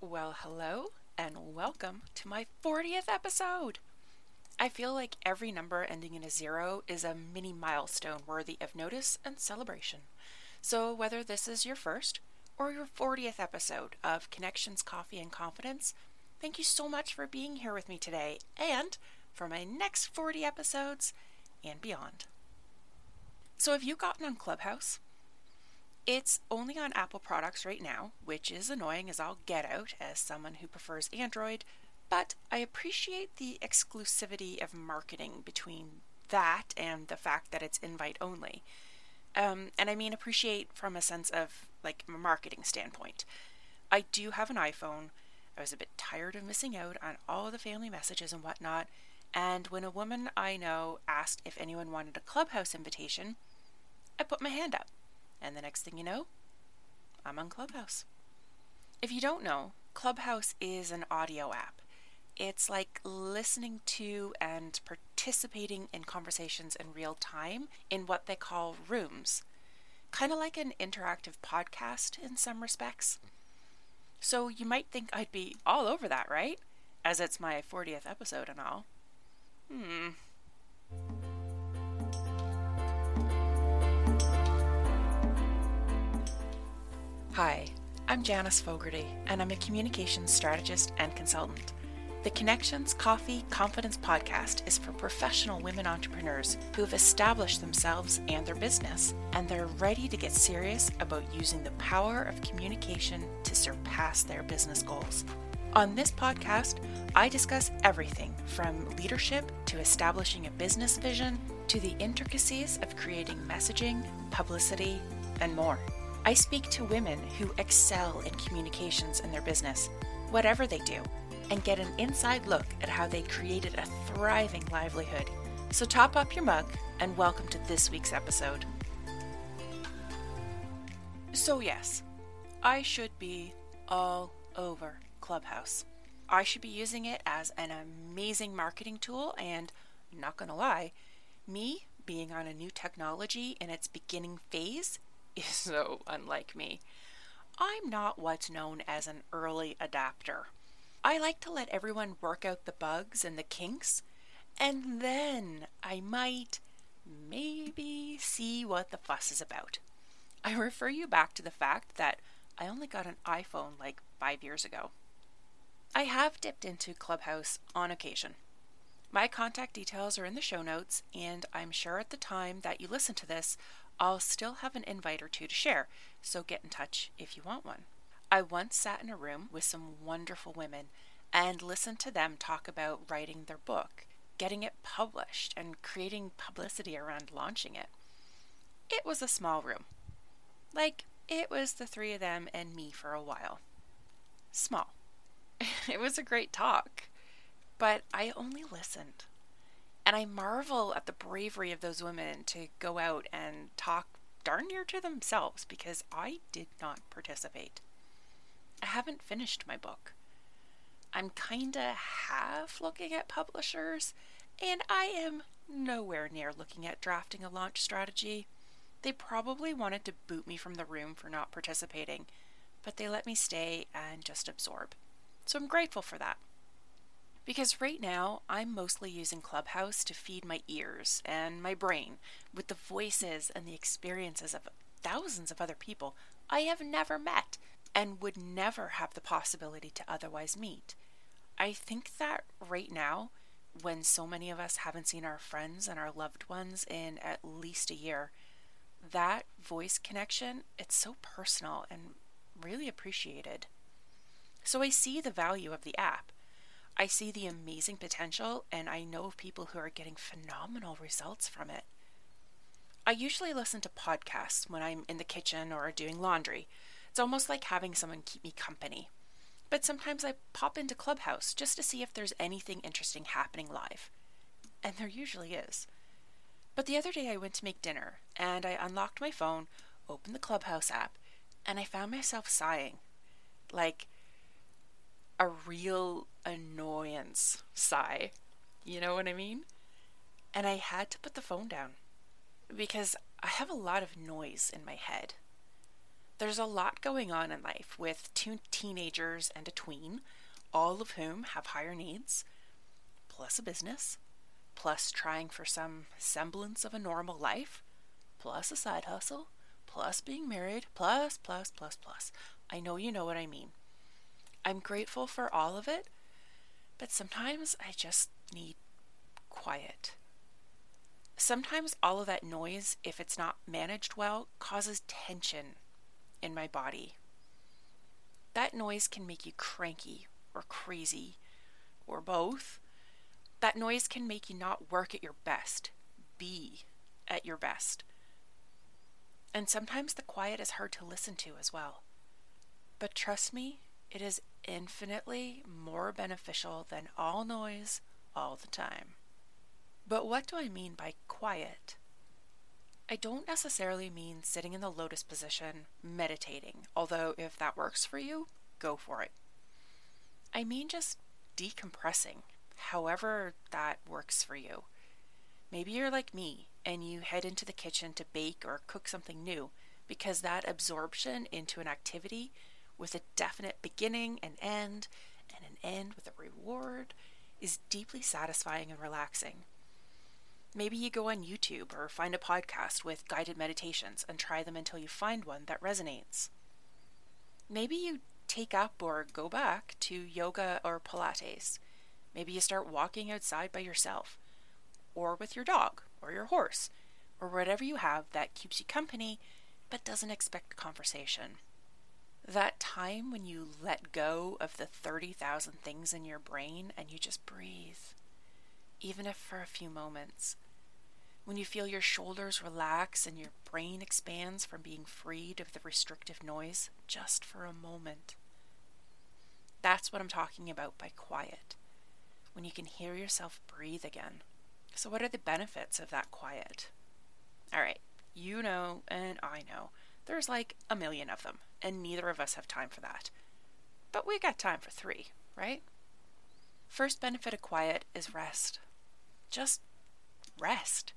Well, hello, and welcome to my 40th episode. I feel like every number ending in a zero is a mini milestone worthy of notice and celebration. So, whether this is your first or your 40th episode of Connections, Coffee, and Confidence, thank you so much for being here with me today and for my next 40 episodes and beyond. So, have you gotten on Clubhouse? It's only on Apple products right now, which is annoying as I'll get out as someone who prefers Android, but I appreciate the exclusivity of marketing between that and the fact that it's invite only. Um, and I mean appreciate from a sense of like marketing standpoint. I do have an iPhone. I was a bit tired of missing out on all the family messages and whatnot. And when a woman I know asked if anyone wanted a clubhouse invitation, I put my hand up. And the next thing you know, I'm on Clubhouse. If you don't know, Clubhouse is an audio app. It's like listening to and participating in conversations in real time in what they call rooms. Kind of like an interactive podcast in some respects. So you might think I'd be all over that, right? As it's my 40th episode and all. Hmm. Hi, I'm Janice Fogarty, and I'm a communications strategist and consultant. The Connections Coffee Confidence podcast is for professional women entrepreneurs who have established themselves and their business, and they're ready to get serious about using the power of communication to surpass their business goals. On this podcast, I discuss everything from leadership to establishing a business vision to the intricacies of creating messaging, publicity, and more. I speak to women who excel in communications in their business, whatever they do, and get an inside look at how they created a thriving livelihood. So top up your mug and welcome to this week's episode. So, yes, I should be all over Clubhouse. I should be using it as an amazing marketing tool, and not gonna lie, me being on a new technology in its beginning phase is so unlike me. I'm not what's known as an early adapter. I like to let everyone work out the bugs and the kinks, and then I might maybe see what the fuss is about. I refer you back to the fact that I only got an iPhone like five years ago. I have dipped into Clubhouse on occasion. My contact details are in the show notes, and I'm sure at the time that you listen to this, I'll still have an invite or two to share, so get in touch if you want one. I once sat in a room with some wonderful women and listened to them talk about writing their book, getting it published, and creating publicity around launching it. It was a small room. Like, it was the three of them and me for a while. Small. it was a great talk, but I only listened. And I marvel at the bravery of those women to go out and talk darn near to themselves because I did not participate. I haven't finished my book. I'm kinda half looking at publishers, and I am nowhere near looking at drafting a launch strategy. They probably wanted to boot me from the room for not participating, but they let me stay and just absorb. So I'm grateful for that. Because right now, I'm mostly using Clubhouse to feed my ears and my brain with the voices and the experiences of thousands of other people I have never met and would never have the possibility to otherwise meet. I think that right now, when so many of us haven't seen our friends and our loved ones in at least a year, that voice connection, it's so personal and really appreciated. So I see the value of the app. I see the amazing potential, and I know of people who are getting phenomenal results from it. I usually listen to podcasts when I'm in the kitchen or doing laundry. It's almost like having someone keep me company. But sometimes I pop into Clubhouse just to see if there's anything interesting happening live. And there usually is. But the other day I went to make dinner and I unlocked my phone, opened the Clubhouse app, and I found myself sighing. Like, a real annoyance sigh. You know what I mean? And I had to put the phone down because I have a lot of noise in my head. There's a lot going on in life with two teenagers and a tween, all of whom have higher needs, plus a business, plus trying for some semblance of a normal life, plus a side hustle, plus being married, plus, plus, plus, plus. I know you know what I mean. I'm grateful for all of it, but sometimes I just need quiet. Sometimes all of that noise, if it's not managed well, causes tension in my body. That noise can make you cranky or crazy or both. That noise can make you not work at your best, be at your best. And sometimes the quiet is hard to listen to as well. But trust me, it is infinitely more beneficial than all noise all the time. But what do I mean by quiet? I don't necessarily mean sitting in the lotus position, meditating, although if that works for you, go for it. I mean just decompressing, however that works for you. Maybe you're like me and you head into the kitchen to bake or cook something new because that absorption into an activity with a definite beginning and end, and an end with a reward, is deeply satisfying and relaxing. Maybe you go on YouTube or find a podcast with guided meditations and try them until you find one that resonates. Maybe you take up or go back to yoga or Pilates. Maybe you start walking outside by yourself, or with your dog, or your horse, or whatever you have that keeps you company but doesn't expect conversation. That time when you let go of the 30,000 things in your brain and you just breathe, even if for a few moments. When you feel your shoulders relax and your brain expands from being freed of the restrictive noise just for a moment. That's what I'm talking about by quiet. When you can hear yourself breathe again. So, what are the benefits of that quiet? All right, you know, and I know, there's like a million of them and neither of us have time for that. But we got time for three, right? First benefit of quiet is rest. Just rest.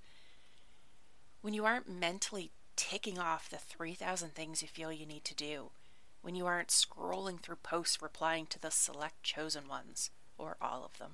When you aren't mentally ticking off the 3,000 things you feel you need to do, when you aren't scrolling through posts replying to the select chosen ones, or all of them.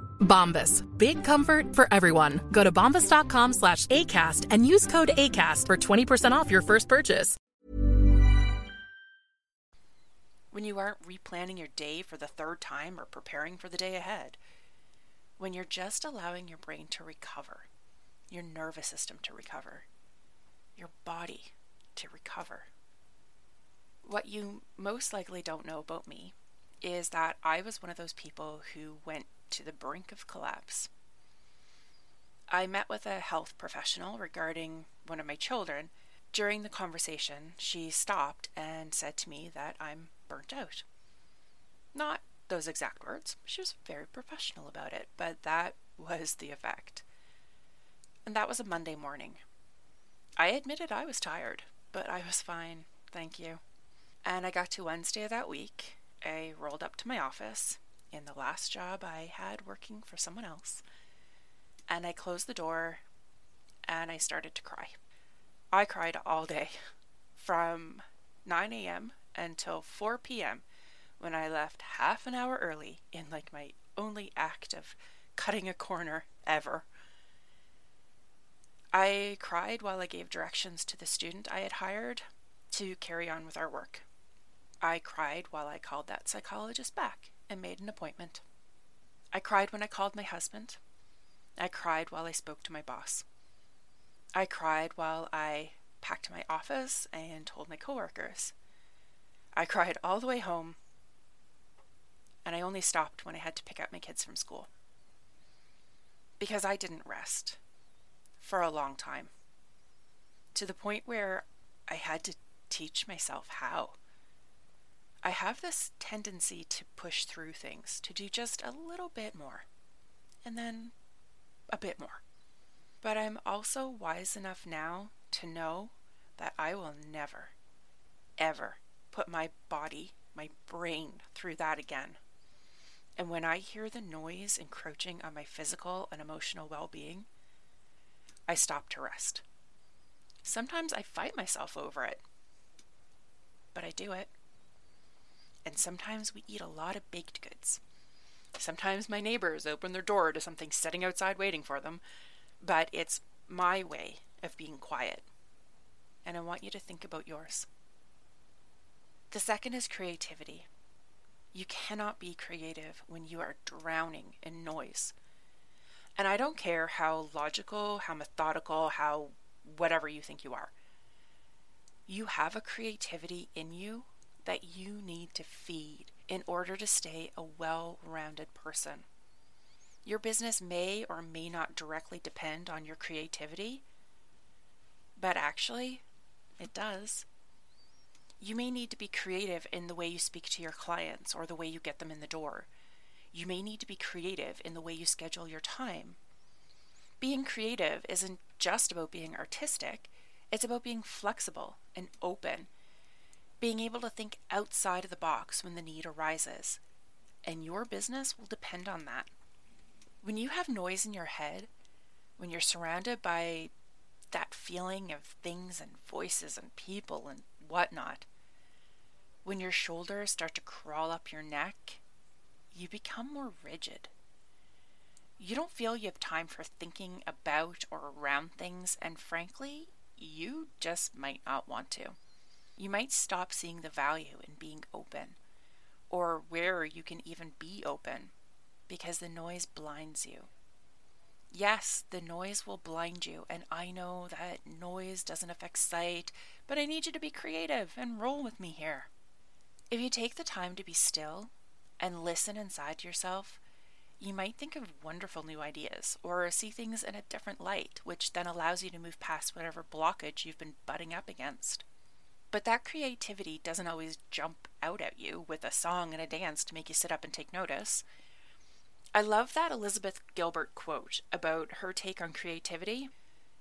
Bombas. Big comfort for everyone. Go to bombas.com slash ACAST and use code ACAST for 20% off your first purchase. When you aren't replanning your day for the third time or preparing for the day ahead. When you're just allowing your brain to recover, your nervous system to recover, your body to recover. What you most likely don't know about me is that I was one of those people who went to the brink of collapse. I met with a health professional regarding one of my children. During the conversation, she stopped and said to me that I'm burnt out. Not those exact words. She was very professional about it, but that was the effect. And that was a Monday morning. I admitted I was tired, but I was fine, thank you. And I got to Wednesday of that week. I rolled up to my office in the last job I had working for someone else, and I closed the door and I started to cry. I cried all day from 9 a.m. until 4 p.m. when I left half an hour early in like my only act of cutting a corner ever. I cried while I gave directions to the student I had hired to carry on with our work. I cried while I called that psychologist back and made an appointment. I cried when I called my husband. I cried while I spoke to my boss. I cried while I packed my office and told my coworkers. I cried all the way home, and I only stopped when I had to pick up my kids from school. Because I didn't rest for a long time, to the point where I had to teach myself how. I have this tendency to push through things, to do just a little bit more, and then a bit more. But I'm also wise enough now to know that I will never, ever put my body, my brain through that again. And when I hear the noise encroaching on my physical and emotional well being, I stop to rest. Sometimes I fight myself over it, but I do it. And sometimes we eat a lot of baked goods. Sometimes my neighbors open their door to something sitting outside waiting for them, but it's my way of being quiet. And I want you to think about yours. The second is creativity. You cannot be creative when you are drowning in noise. And I don't care how logical, how methodical, how whatever you think you are. You have a creativity in you that you need to feed in order to stay a well rounded person. Your business may or may not directly depend on your creativity, but actually, it does. You may need to be creative in the way you speak to your clients or the way you get them in the door. You may need to be creative in the way you schedule your time. Being creative isn't just about being artistic, it's about being flexible and open, being able to think outside of the box when the need arises. And your business will depend on that. When you have noise in your head, when you're surrounded by that feeling of things and voices and people and whatnot, when your shoulders start to crawl up your neck, you become more rigid. You don't feel you have time for thinking about or around things, and frankly, you just might not want to. You might stop seeing the value in being open, or where you can even be open, because the noise blinds you. Yes, the noise will blind you, and I know that noise doesn't affect sight, but I need you to be creative and roll with me here. If you take the time to be still and listen inside yourself, you might think of wonderful new ideas or see things in a different light, which then allows you to move past whatever blockage you've been butting up against. But that creativity doesn't always jump out at you with a song and a dance to make you sit up and take notice. I love that Elizabeth Gilbert quote about her take on creativity.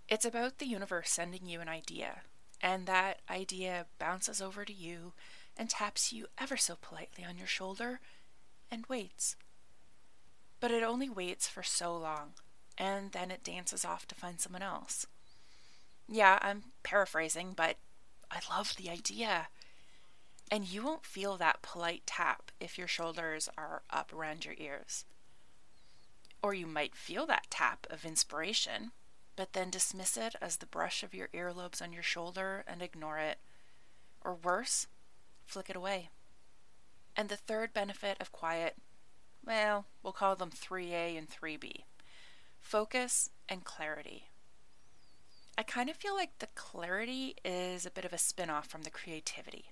It's about the universe sending you an idea, and that idea bounces over to you and taps you ever so politely on your shoulder and waits. But it only waits for so long, and then it dances off to find someone else. Yeah, I'm paraphrasing, but I love the idea. And you won't feel that polite tap if your shoulders are up around your ears. Or you might feel that tap of inspiration, but then dismiss it as the brush of your earlobes on your shoulder and ignore it. Or worse, flick it away. And the third benefit of quiet, well, we'll call them 3A and 3B focus and clarity. I kind of feel like the clarity is a bit of a spin off from the creativity.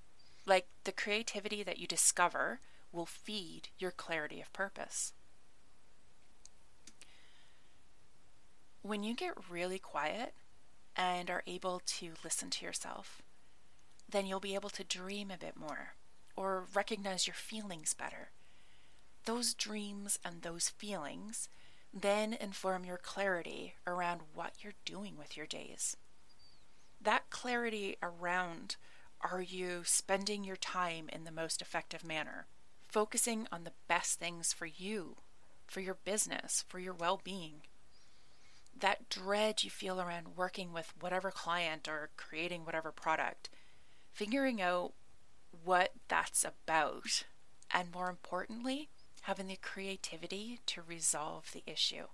Like the creativity that you discover will feed your clarity of purpose. When you get really quiet and are able to listen to yourself, then you'll be able to dream a bit more or recognize your feelings better. Those dreams and those feelings then inform your clarity around what you're doing with your days. That clarity around are you spending your time in the most effective manner, focusing on the best things for you, for your business, for your well being? That dread you feel around working with whatever client or creating whatever product figuring out what that's about, and more importantly, having the creativity to resolve the issue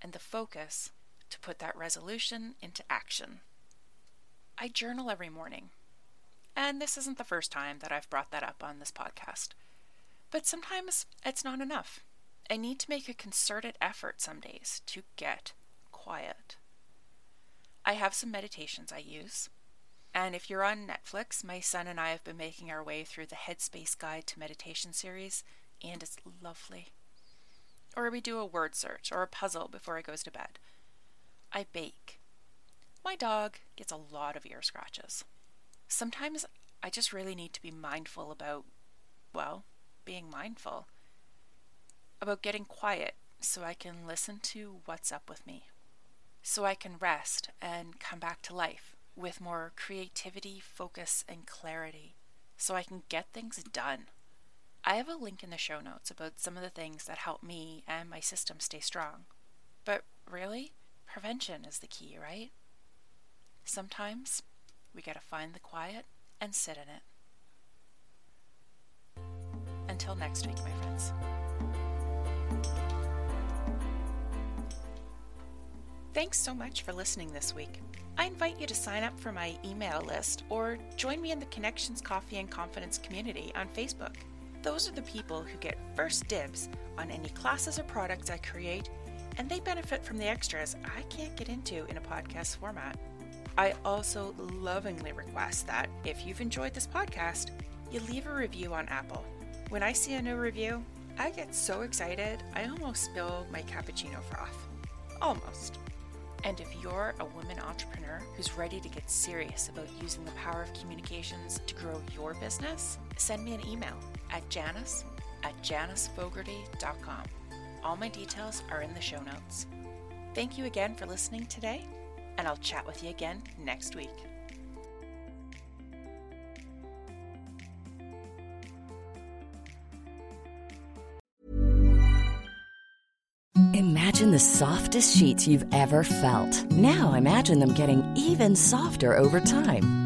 and the focus to put that resolution into action. I journal every morning, and this isn't the first time that I've brought that up on this podcast. But sometimes it's not enough. I need to make a concerted effort some days to get quiet. I have some meditations I use, and if you're on Netflix, my son and I have been making our way through the Headspace Guide to Meditation series, and it's lovely. Or we do a word search or a puzzle before he goes to bed. I bake. My dog gets a lot of ear scratches. Sometimes I just really need to be mindful about, well, being mindful. About getting quiet so I can listen to what's up with me. So I can rest and come back to life with more creativity, focus, and clarity so I can get things done. I have a link in the show notes about some of the things that help me and my system stay strong. But really, prevention is the key, right? Sometimes we gotta find the quiet and sit in it. Until next week, my friends. Thanks so much for listening this week. I invite you to sign up for my email list or join me in the Connections Coffee and Confidence community on Facebook. Those are the people who get first dibs on any classes or products I create, and they benefit from the extras I can't get into in a podcast format. I also lovingly request that if you've enjoyed this podcast, you leave a review on Apple. When I see a new review, I get so excited I almost spill my cappuccino froth. Almost. And if you're a woman entrepreneur who's ready to get serious about using the power of communications to grow your business, send me an email at janice at janicefogarty.com. All my details are in the show notes. Thank you again for listening today, and I'll chat with you again next week. Imagine the softest sheets you've ever felt. Now imagine them getting even softer over time.